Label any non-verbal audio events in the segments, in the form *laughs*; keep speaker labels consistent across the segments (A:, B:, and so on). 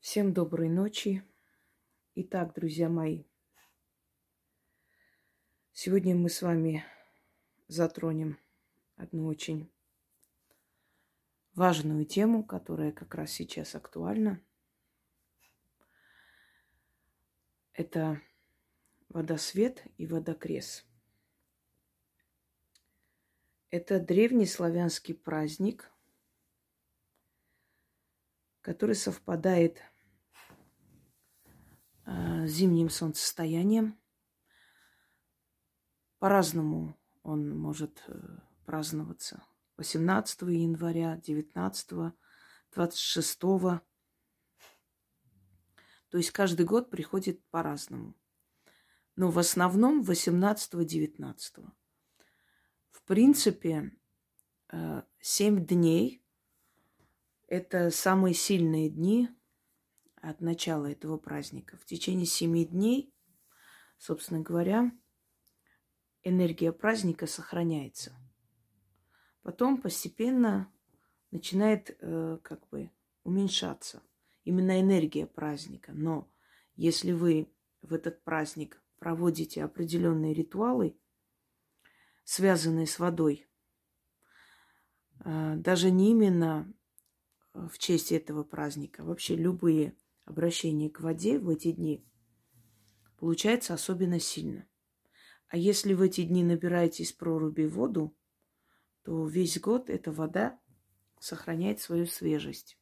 A: Всем доброй ночи. Итак, друзья мои, сегодня мы с вами затронем одну очень важную тему, которая как раз сейчас актуальна. Это водосвет и водокрес. Это древний славянский праздник, который совпадает зимним солнцестоянием. По-разному он может э, праздноваться. 18 января, 19, 26. То есть каждый год приходит по-разному. Но в основном 18-19. В принципе, 7 э, дней – это самые сильные дни от начала этого праздника. В течение 7 дней, собственно говоря, энергия праздника сохраняется. Потом постепенно начинает э, как бы уменьшаться именно энергия праздника. Но если вы в этот праздник проводите определенные ритуалы, связанные с водой, э, даже не именно в честь этого праздника, вообще любые обращения к воде в эти дни получается особенно сильно. А если в эти дни набираете из проруби воду, то весь год эта вода сохраняет свою свежесть.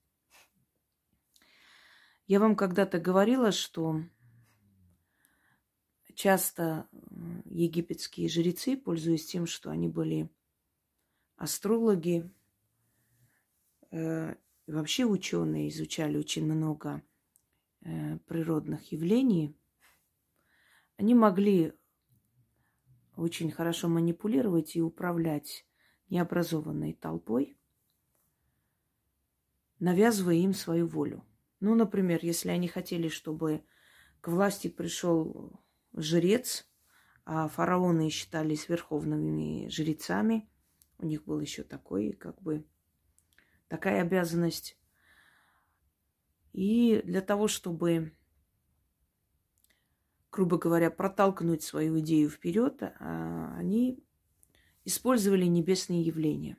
A: Я вам когда-то говорила, что часто египетские жрецы, пользуясь тем, что они были астрологи, э, вообще ученые, изучали очень много э, природных явлений, они могли очень хорошо манипулировать и управлять необразованной толпой, навязывая им свою волю. Ну, например, если они хотели, чтобы к власти пришел жрец, а фараоны считались верховными жрецами, у них был еще такой, как бы, такая обязанность. И для того, чтобы, грубо говоря, протолкнуть свою идею вперед, а, они использовали небесные явления.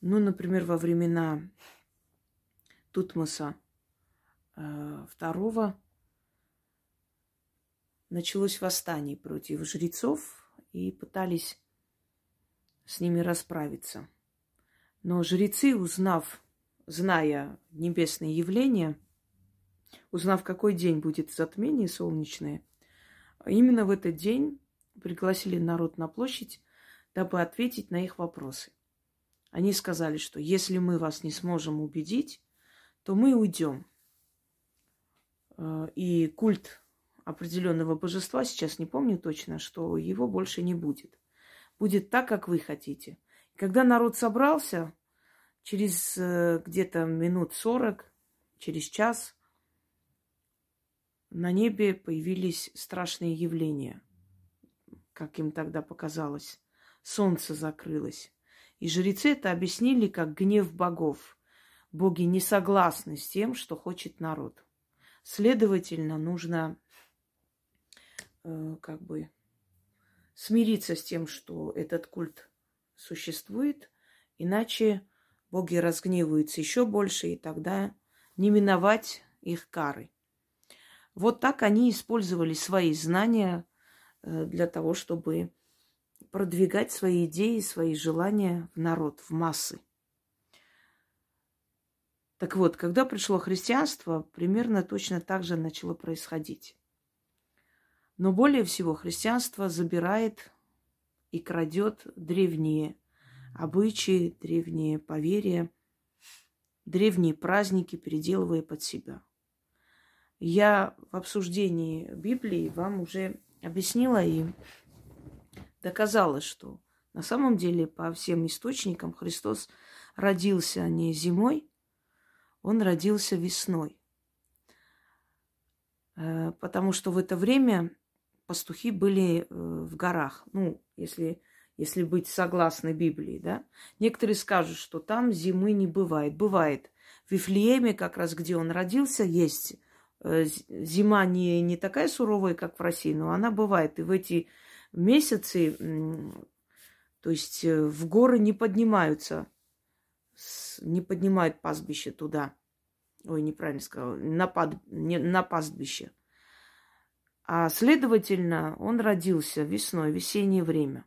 A: Ну, например, во времена Тутмоса II началось восстание против жрецов и пытались с ними расправиться. Но жрецы, узнав, зная небесные явления, узнав, какой день будет затмение солнечное, именно в этот день пригласили народ на площадь дабы ответить на их вопросы. Они сказали, что если мы вас не сможем убедить, то мы уйдем. Э, и культ определенного божества, сейчас не помню точно, что его больше не будет. Будет так, как вы хотите. Когда народ собрался, через э, где-то минут сорок, через час, на небе появились страшные явления, как им тогда показалось солнце закрылось. И жрецы это объяснили как гнев богов. Боги не согласны с тем, что хочет народ. Следовательно, нужно э, как бы смириться с тем, что этот культ существует, иначе боги разгневаются еще больше, и тогда не миновать их кары. Вот так они использовали свои знания э, для того, чтобы продвигать свои идеи, свои желания в народ, в массы. Так вот, когда пришло христианство, примерно точно так же начало происходить. Но более всего христианство забирает и крадет древние обычаи, древние поверья, древние праздники, переделывая под себя. Я в обсуждении Библии вам уже объяснила и доказала, что на самом деле по всем источникам Христос родился не зимой, он родился весной. Э, потому что в это время пастухи были э, в горах. Ну, если, если быть согласны Библии, да. Некоторые скажут, что там зимы не бывает. Бывает. в Вифлееме, как раз где он родился, есть э, зима не, не такая суровая, как в России, но она бывает. И в эти месяцы, то есть э, в горы не поднимаются, не поднимают пастбище туда. Ой, неправильно сказала, на, пад, не, на пастбище. А следовательно, он родился весной, весеннее время.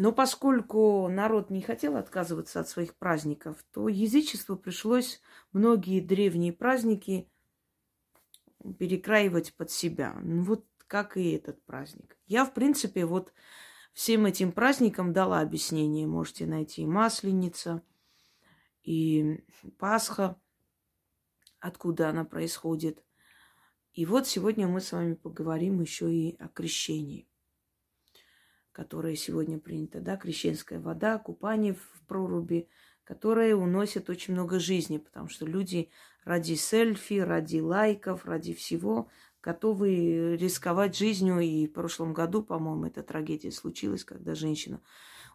A: Но поскольку народ не хотел отказываться от своих праздников, то язычеству пришлось многие древние праздники перекраивать под себя. Ну, вот как и этот праздник. Я, в принципе, вот всем этим праздникам дала объяснение. Можете найти Масленица, и Пасха, откуда она происходит. И вот сегодня мы с вами поговорим еще и о крещении которое сегодня принято, да, крещенская вода, купание в проруби, которое уносит очень много жизни, потому что люди ради селфи, ради лайков, ради всего готовы рисковать жизнью. И в прошлом году, по-моему, эта трагедия случилась, когда женщина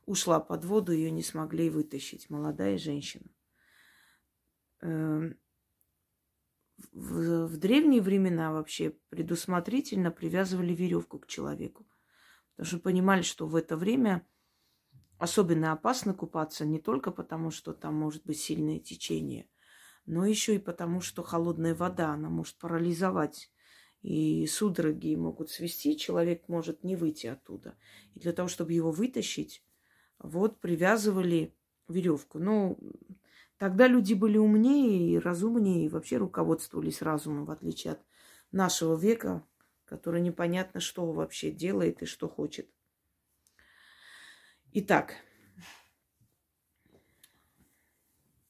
A: ушла под воду, ее не смогли вытащить, молодая женщина. Эм, в, в древние времена вообще предусмотрительно привязывали веревку к человеку. Потому что понимали, что в это время особенно опасно купаться не только потому, что там может быть сильное течение, но еще и потому, что холодная вода, она может парализовать. И судороги могут свести, человек может не выйти оттуда. И для того, чтобы его вытащить, вот привязывали веревку. Ну, тогда люди были умнее и разумнее, и вообще руководствовались разумом, в отличие от нашего века, который непонятно, что вообще делает и что хочет. Итак,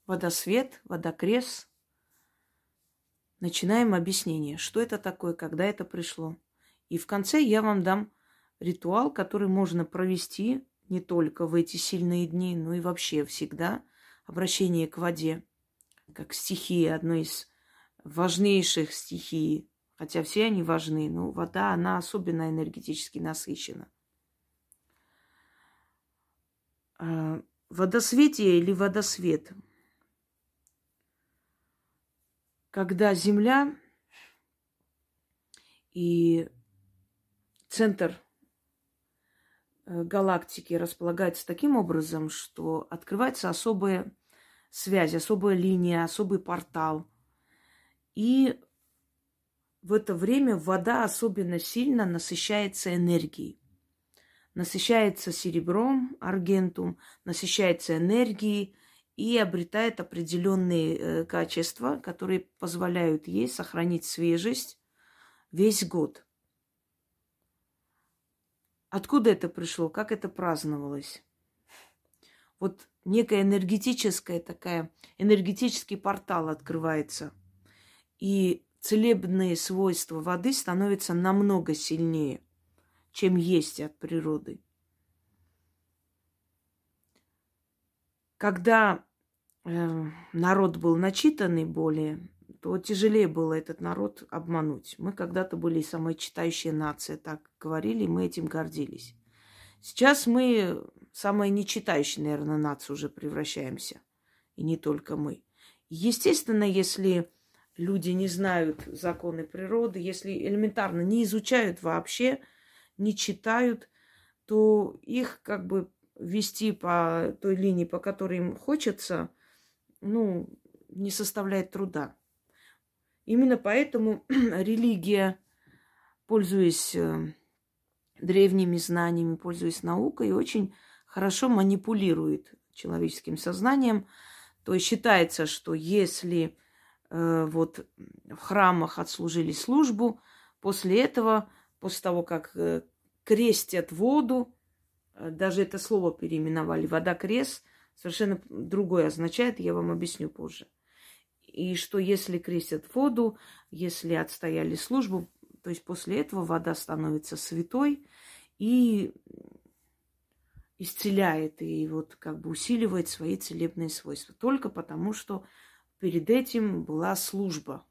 A: водосвет, водокрес. Начинаем объяснение, что это такое, когда это пришло. И в конце я вам дам ритуал, который можно провести не только в эти сильные дни, но и вообще всегда. Обращение к воде, как стихии, одной из важнейших стихий Хотя все они важны, но вода, она особенно энергетически насыщена. А, водосветие или водосвет. Когда Земля и центр э, галактики располагаются таким образом, что открывается особая связь, особая линия, особый портал. И в это время вода особенно сильно насыщается энергией. Насыщается серебром, аргентум, насыщается энергией и обретает определенные э, качества, которые позволяют ей сохранить свежесть весь год. Откуда это пришло? Как это праздновалось? Вот некая энергетическая такая, энергетический портал открывается. И целебные свойства воды становятся намного сильнее, чем есть от природы. Когда э, народ был начитанный более, то тяжелее было этот народ обмануть. Мы когда-то были самая читающая нация, так говорили, мы этим гордились. Сейчас мы самая нечитающая, наверное, нация уже превращаемся. И не только мы. Естественно, если люди не знают законы природы, если элементарно не изучают вообще, не читают, то их как бы вести по той линии, по которой им хочется, ну, не составляет труда. Именно поэтому *clears throat* религия, пользуясь э, древними знаниями, пользуясь наукой, очень хорошо манипулирует человеческим сознанием. То есть считается, что если вот в храмах отслужили службу. После этого, после того, как э, крестят воду, э, даже это слово переименовали, вода крест, совершенно другое означает, я вам объясню позже. И что если крестят воду, если отстояли службу, то есть после этого вода становится святой и исцеляет и вот как бы усиливает свои целебные свойства. Только потому, что перед этим была служба.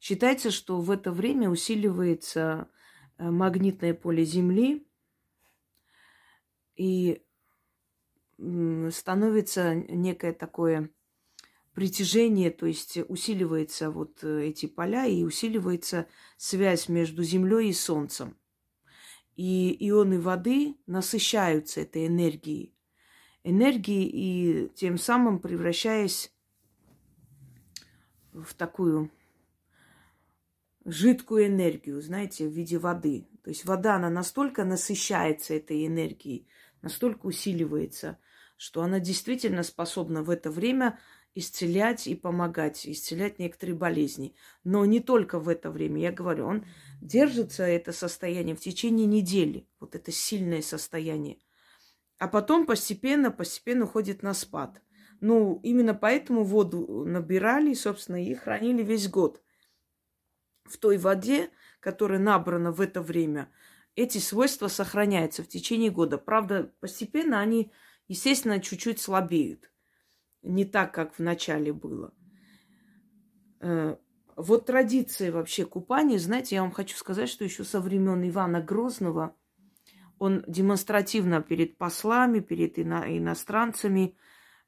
A: Считается, что в это время усиливается э, магнитное поле Земли, и становится некое такое притяжение, то есть усиливается вот э, эти поля и усиливается связь между Землей и Солнцем. И ионы воды насыщаются этой энергией. Энергией и тем самым превращаясь в такую жидкую энергию, знаете, в виде воды. То есть вода, она настолько насыщается этой энергией, настолько усиливается, что она действительно способна в это время исцелять и помогать, исцелять некоторые болезни. Но не только в это время, я говорю, он держится, это состояние, в течение недели. Вот это сильное состояние. А потом постепенно, постепенно уходит на спад. Ну, именно поэтому воду набирали, собственно, и хранили весь год. В той воде, которая набрана в это время, эти свойства сохраняются в течение года. Правда, постепенно они, естественно, чуть-чуть слабеют. Не так, как в начале было. Э, вот традиция вообще купания, знаете, я вам хочу сказать, что еще со времен Ивана Грозного он демонстративно перед послами, перед ино- иностранцами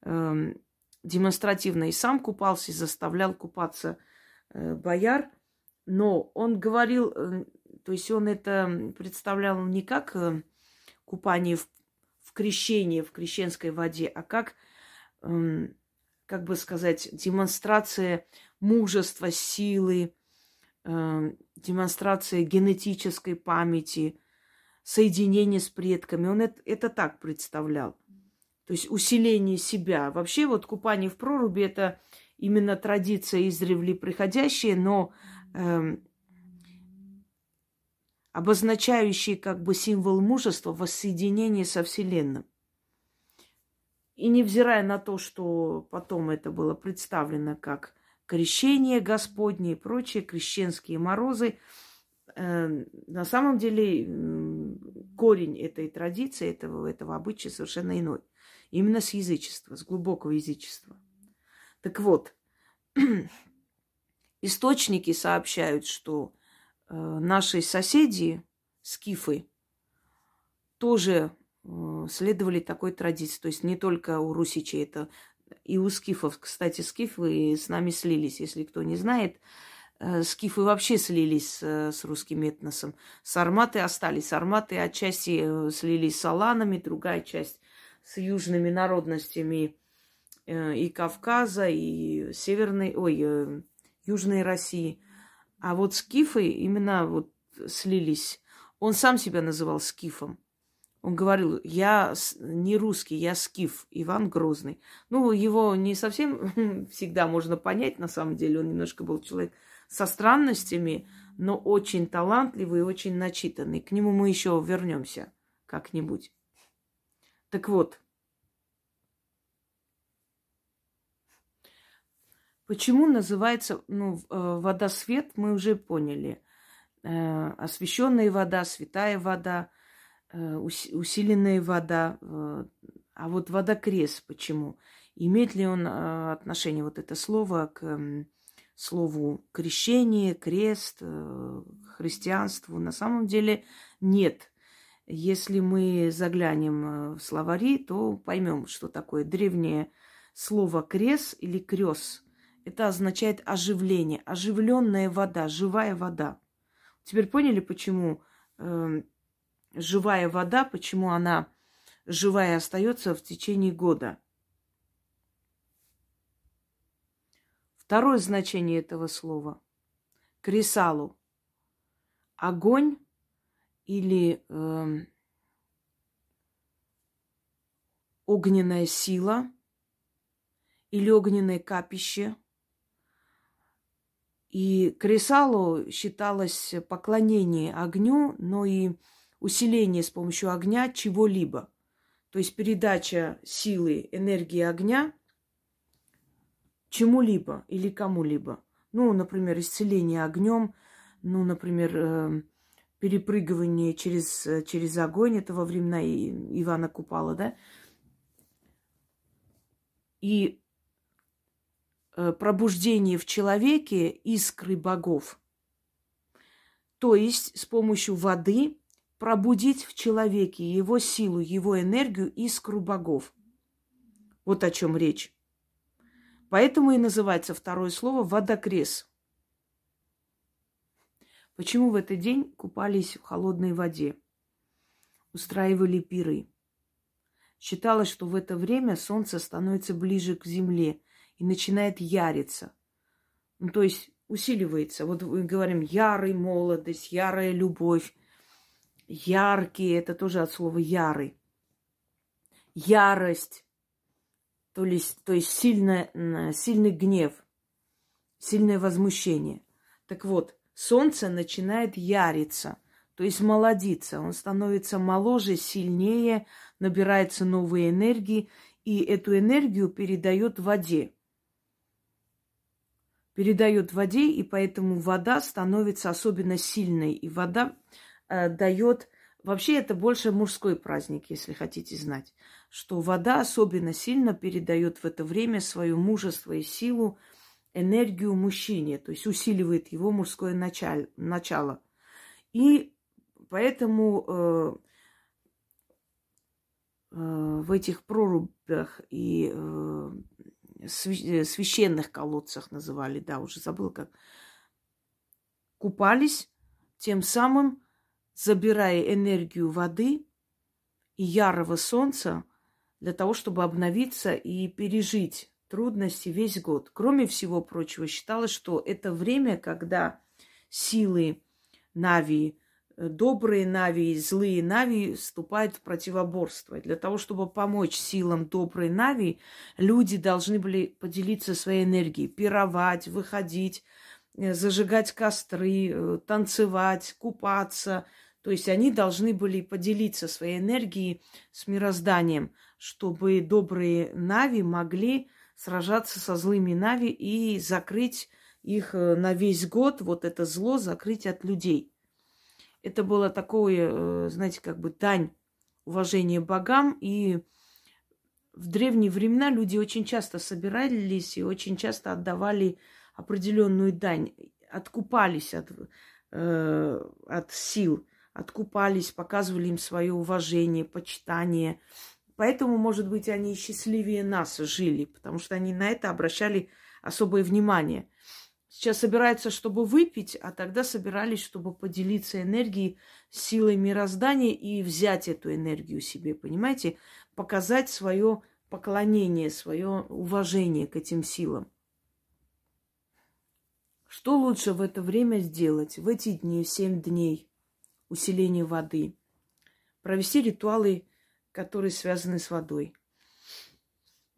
A: э, демонстративно и сам купался, и заставлял купаться э, бояр. Но он говорил, э, то есть он это представлял не как э, купание в, в крещении, в крещенской воде, а как, э, как бы сказать, демонстрация мужества, силы, э, демонстрация генетической памяти, соединение с предками. Он это, это так представлял. То есть усиление себя. Вообще вот купание в проруби это именно традиция издревле приходящая, но э, обозначающий как бы символ мужества, воссоединение со Вселенным. И невзирая на то, что потом это было представлено как крещение Господне и прочие крещенские морозы, на самом деле корень этой традиции, этого, этого обычая совершенно иной. Именно с язычества, с глубокого язычества. Так вот, *clears throat* источники сообщают, что э, наши соседи, скифы, тоже э, следовали такой традиции. То есть не только у русичей это, и у скифов. Кстати, скифы с нами слились, если кто не знает. Э, скифы вообще слились с, э, русским этносом. Сарматы остались. Сарматы отчасти э, слились с аланами, другая часть с южными народностями и Кавказа, и Северной, ой, Южной России. А вот скифы именно вот слились. Он сам себя называл скифом. Он говорил, я не русский, я скиф, Иван Грозный. Ну, его не совсем *laughs* всегда можно понять, на самом деле. Он немножко был человек со странностями, но очень талантливый и очень начитанный. К нему мы еще вернемся как-нибудь. Так вот, почему называется ну, э, водосвет, мы уже поняли. Э, освященная вода, святая вода, э, усиленная вода. А вот водокрест почему? Имеет ли он отношение, вот это слово, к слову крещение, крест, христианству? На самом деле нет. Если мы заглянем э, в словари, то поймем, что такое древнее слово крес или крес. Это означает оживление, оживленная вода, живая вода. Теперь поняли, почему э, живая вода, почему она живая остается в течение года. Второе значение этого слова – кресалу. Огонь или э, огненная сила, или огненное капище. И кресалу считалось поклонение огню, но и усиление с помощью огня чего-либо. То есть передача силы, энергии огня чему-либо или кому-либо. Ну, например, исцеление огнем, ну, например, э, перепрыгивание через, э, через огонь, это во времена Ивана Купала, да, и э, пробуждение в человеке искры богов. То есть с помощью воды пробудить в человеке его силу, его энергию, искру богов. Вот о чем речь. Поэтому и называется второе слово водокрес. Почему в этот день купались в холодной воде? Устраивали пиры. Считалось, что в это время солнце становится ближе к земле и начинает яриться. Ну, то есть усиливается. Вот мы говорим ярый молодость, ярая любовь. Яркий, это тоже от слова ярый. Ярость, то есть, то есть сильное, сильный гнев, сильное возмущение. Так вот, солнце начинает яриться, то есть молодиться. Он становится моложе, сильнее, набирается новые энергии, и эту энергию передает воде. Передает воде, и поэтому вода становится особенно сильной. И вода э, дает... Вообще это больше мужской праздник, если хотите знать. Что вода особенно сильно передает в это время свое мужество и силу, энергию мужчине, то есть усиливает его мужское начало. начало. И поэтому э, э, в этих прорубях и э, священных колодцах называли, да, уже забыл как, купались, тем самым забирая энергию воды и ярого солнца для того, чтобы обновиться и пережить трудности весь год. Кроме всего прочего, считалось, что это время, когда силы Нави, э, добрые Нави и злые Нави вступают в противоборство. для того, чтобы помочь силам доброй Нави, люди должны были поделиться своей энергией, пировать, выходить, э, зажигать костры, э, танцевать, купаться. То есть они должны были поделиться своей энергией с мирозданием, чтобы добрые Нави могли сражаться со злыми Нави и закрыть их э, на весь год, вот это зло закрыть от людей. Это было такое, э, знаете, как бы дань уважения богам. И в древние времена люди очень часто собирались и очень часто отдавали определенную дань, откупались от, э, от сил, откупались, показывали им свое уважение, почитание, Поэтому, может быть, они счастливее нас жили, потому что они на это обращали особое внимание. Сейчас собираются, чтобы выпить, а тогда собирались, чтобы поделиться энергией, силой мироздания и взять эту энергию себе, понимаете? Показать свое поклонение, свое уважение к этим силам. Что лучше в это время сделать, в эти дни, семь дней усиления воды? Провести ритуалы которые связаны с водой.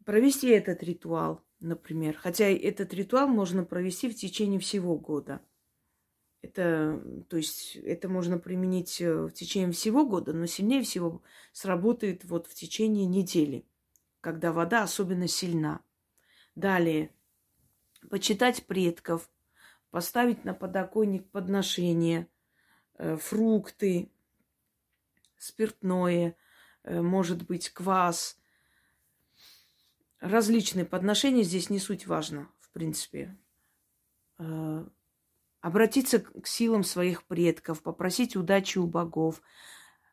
A: Провести этот ритуал, например. Хотя этот ритуал можно провести в течение всего года. Это, то есть, это можно применить э, в течение всего года, но сильнее всего сработает вот в течение недели, когда вода особенно сильна. Далее, почитать предков, поставить на подоконник подношения, э, фрукты, спиртное, может быть квас. Различные подношения здесь не суть важно, в принципе. Э, обратиться к силам своих предков, попросить удачи у богов,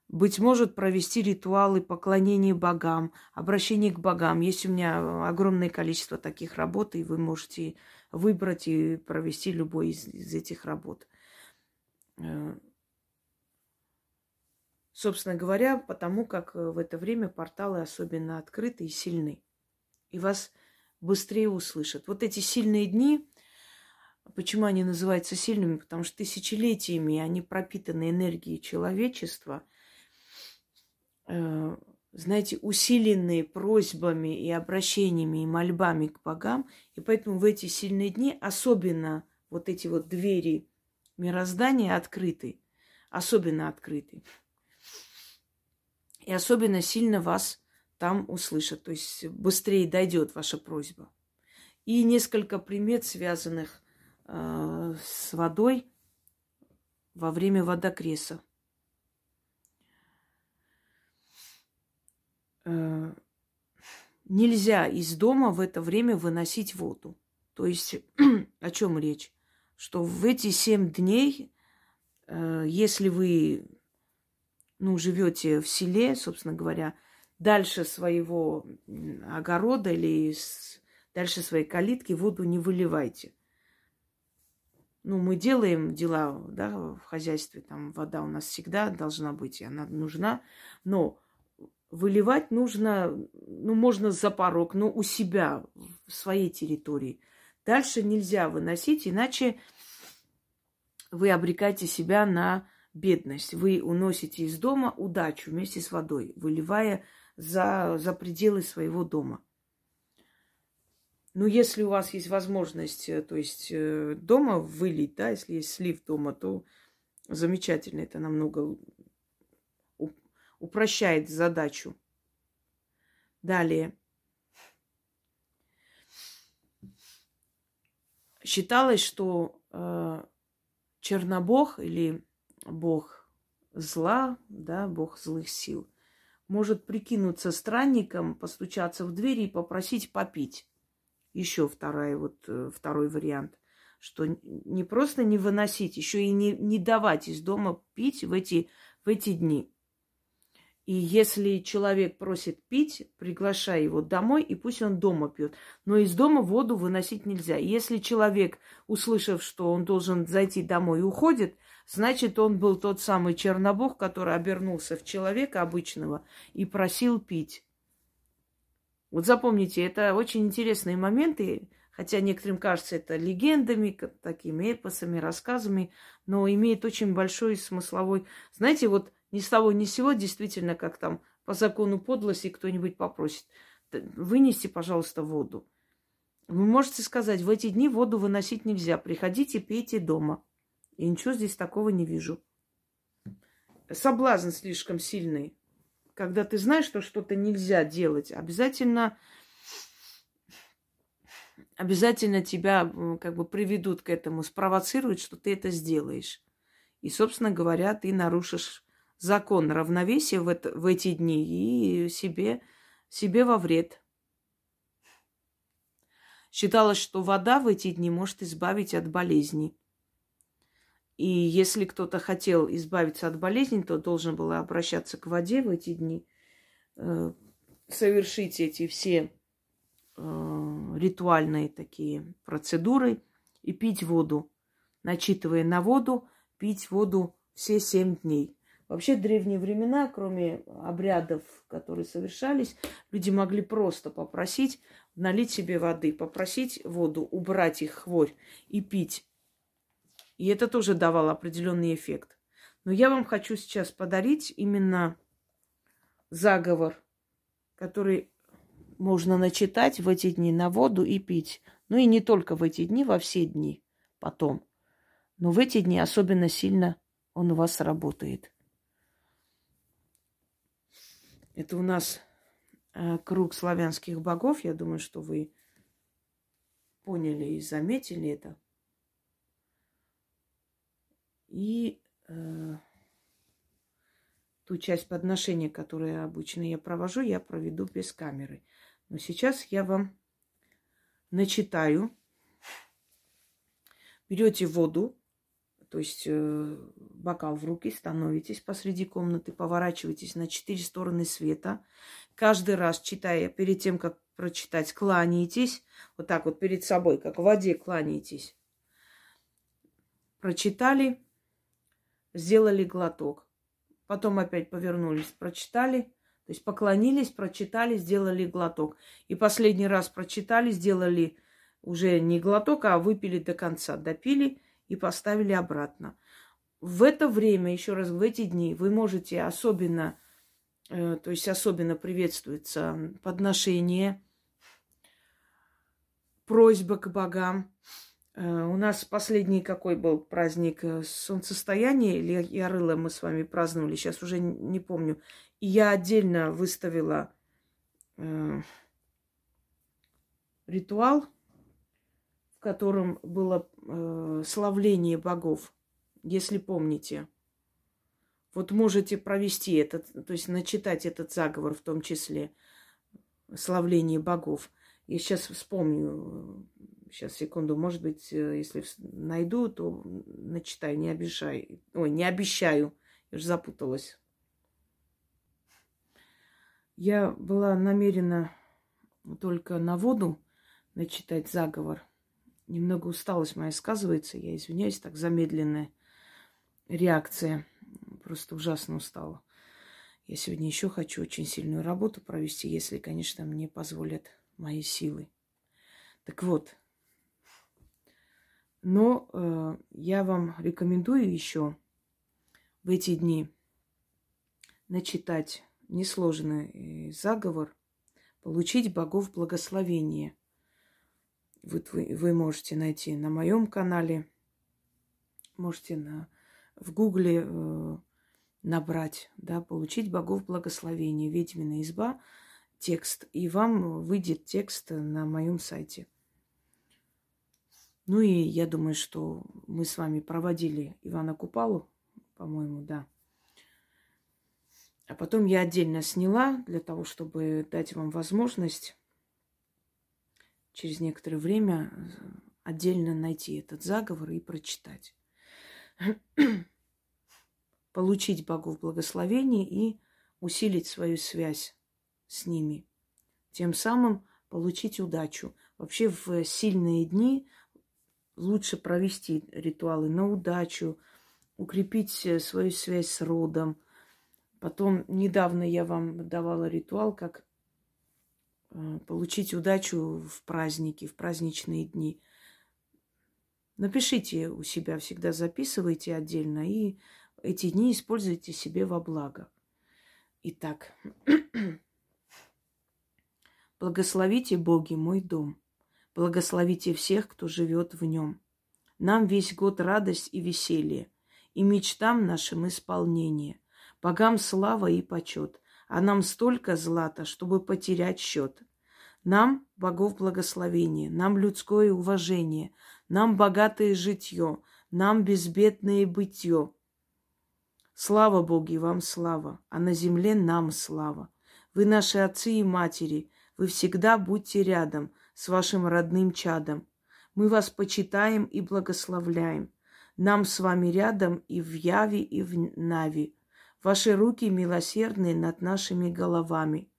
A: быть может, провести ритуалы поклонения богам, обращение к богам. Есть у меня огромное количество таких работ, и вы можете выбрать и провести любой из, из этих работ. Собственно говоря, потому как э, в это время порталы особенно открыты и сильны. И вас быстрее услышат. Вот эти сильные дни, почему они называются сильными? Потому что тысячелетиями они пропитаны энергией человечества, э, знаете, усиленные просьбами и обращениями и мольбами к богам. И поэтому в эти сильные дни особенно вот эти вот двери мироздания открыты, особенно открыты и особенно сильно вас там услышат, то есть быстрее дойдет ваша просьба. И несколько примет, связанных э, с водой во время водокреса. Э, нельзя из дома в это время выносить воду. То есть *clears throat* о чем речь? Что в эти семь дней, э, если вы ну, живете в селе, собственно говоря, дальше своего огорода или дальше своей калитки воду не выливайте. Ну, мы делаем дела, да, в хозяйстве, там вода у нас всегда должна быть, и она нужна, но выливать нужно, ну, можно за порог, но у себя, в своей территории. Дальше нельзя выносить, иначе вы обрекаете себя на бедность. Вы уносите из дома удачу вместе с водой, выливая за, за пределы своего дома. Ну, если у вас есть возможность, э, то есть э, дома вылить, да, если есть слив дома, то замечательно, это намного упрощает задачу. Далее. Считалось, что э, Чернобог или бог зла, да, бог злых сил, может прикинуться странником, постучаться в дверь и попросить попить. Еще второй, вот, э, второй вариант, что не просто не выносить, еще и не, не давать из дома пить в эти, в эти дни. И если человек просит пить, приглашай его домой, и пусть он дома пьет. Но из дома воду выносить нельзя. Если человек, услышав, что он должен зайти домой уходит, значит, он был тот самый Чернобог, который обернулся в человека обычного и просил пить. Вот запомните, это очень интересные моменты, хотя некоторым кажется это легендами, такими эпосами, рассказами, но имеет очень большой смысловой... Знаете, вот ни с того ни с сего, действительно, как там по закону подлости кто-нибудь попросит. Вынести, пожалуйста, воду. Вы можете сказать, в эти дни воду выносить нельзя. Приходите, пейте дома. И ничего здесь такого не вижу. Соблазн слишком сильный. Когда ты знаешь, что что-то нельзя делать, обязательно, обязательно тебя как бы приведут к этому, спровоцируют, что ты это сделаешь. И, собственно говоря, ты нарушишь закон равновесия в, это, в эти дни и себе, себе во вред. Считалось, что вода в эти дни может избавить от болезней. И если кто-то хотел избавиться от болезни, то должен был обращаться к воде в эти дни, э, совершить эти все э, ритуальные такие процедуры и пить воду, начитывая на воду, пить воду все семь дней. Вообще, в древние времена, кроме обрядов, которые совершались, люди могли просто попросить налить себе воды, попросить воду, убрать их хворь и пить. И это тоже давало определенный эффект. Но я вам хочу сейчас подарить именно заговор, который можно начитать в эти дни на воду и пить. Ну и не только в эти дни, во все дни потом. Но в эти дни особенно сильно он у вас работает. Это у нас э, круг славянских богов. Я думаю, что вы поняли и заметили это. И э, ту часть подношения, которую обычно я провожу, я проведу без камеры. Но сейчас я вам начитаю. Берете воду, то есть э, бокал в руки, становитесь посреди комнаты, поворачиваетесь на четыре стороны света. Каждый раз, читая, перед тем, как прочитать, кланяетесь. Вот так вот перед собой, как в воде кланяетесь. Прочитали, сделали глоток. Потом опять повернулись, прочитали. То есть поклонились, прочитали, сделали глоток. И последний раз прочитали, сделали уже не глоток, а выпили до конца. Допили – и поставили обратно. В это время, еще раз, в эти дни вы можете особенно, э, то есть особенно приветствуется подношение, просьба к богам. Э, у нас последний какой был праздник? Э, солнцестояние или Ярыла мы с вами праздновали, сейчас уже не помню. И я отдельно выставила э, ритуал котором было э, славление богов, если помните. Вот можете провести этот, то есть начитать этот заговор в том числе, славление богов. Я сейчас вспомню, сейчас секунду, может быть, э, если найду, то начитаю, не обещаю. Ой, не обещаю, я же запуталась. Я была намерена только на воду начитать заговор. Немного усталость моя сказывается, я извиняюсь, так замедленная реакция. Просто ужасно устала. Я сегодня еще хочу очень сильную работу провести, если, конечно, мне позволят мои силы. Так вот, но э, я вам рекомендую еще в эти дни начитать несложный э, заговор, получить богов благословения. Вот вы, вы можете найти на моем канале, можете на, в гугле э, набрать, да, получить богов благословения, ведьмина изба, текст, и вам выйдет текст на моем сайте. Ну и я думаю, что мы с вами проводили Ивана Купалу, по-моему, да. А потом я отдельно сняла для того, чтобы дать вам возможность через некоторое время отдельно найти этот заговор и прочитать. Получить богов благословения и усилить свою связь с ними. Тем самым получить удачу. Вообще в сильные дни лучше провести ритуалы на удачу, укрепить э, свою связь с родом. Потом недавно я вам давала ритуал, как э, получить удачу в праздники, в праздничные дни. Напишите у себя, всегда записывайте отдельно, и эти дни используйте себе во благо. Итак, *clears throat* благословите Боги мой дом. Благословите всех, кто живет в нем. Нам весь год радость и веселье, и мечтам нашим исполнение. Богам слава и почет, а нам столько злата, чтобы потерять счет. Нам богов благословение, нам людское уважение, нам богатое житье, нам безбедное бытие. Слава Боги, вам слава, а на земле нам слава. Вы наши отцы и матери, вы всегда будьте рядом – с вашим родным чадом. Мы вас почитаем и благословляем. Нам с вами рядом и в Яве, и в Нави. Ваши руки милосердные над нашими головами.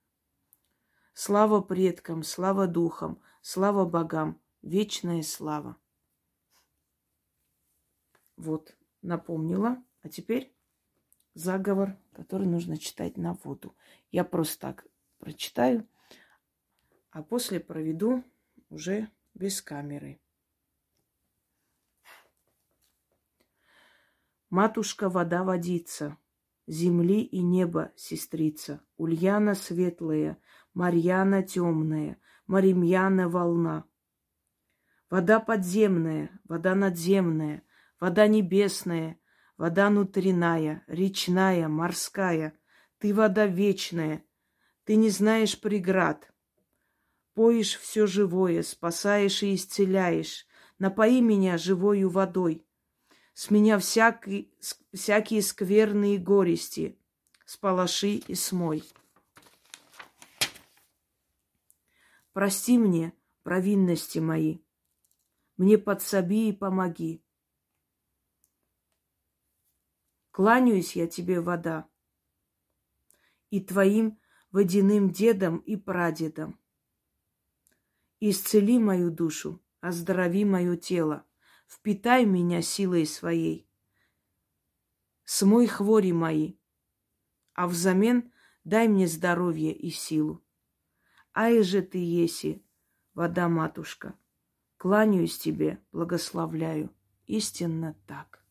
A: Слава предкам, слава духам, слава богам, вечная слава. Вот, напомнила. А теперь заговор, который нужно читать на воду. Я просто так прочитаю а после проведу уже без камеры. Матушка вода водится, земли и неба сестрица, Ульяна светлая, Марьяна темная, Маримьяна волна. Вода подземная, вода надземная, вода небесная, вода внутренняя, речная, морская. Ты вода вечная, ты не знаешь преград, Поишь все живое, спасаешь и исцеляешь. Напои меня живою водой. С меня всякий, всякие скверные горести. Сполоши и смой. Прости мне провинности мои. Мне подсоби и помоги. Кланяюсь я тебе, вода, и твоим водяным дедом и прадедом. Исцели мою душу, оздорови мое тело, впитай меня силой своей. Смой хвори мои, а взамен дай мне здоровье и силу. Ай же ты еси, вода матушка, кланяюсь тебе, благословляю, истинно так.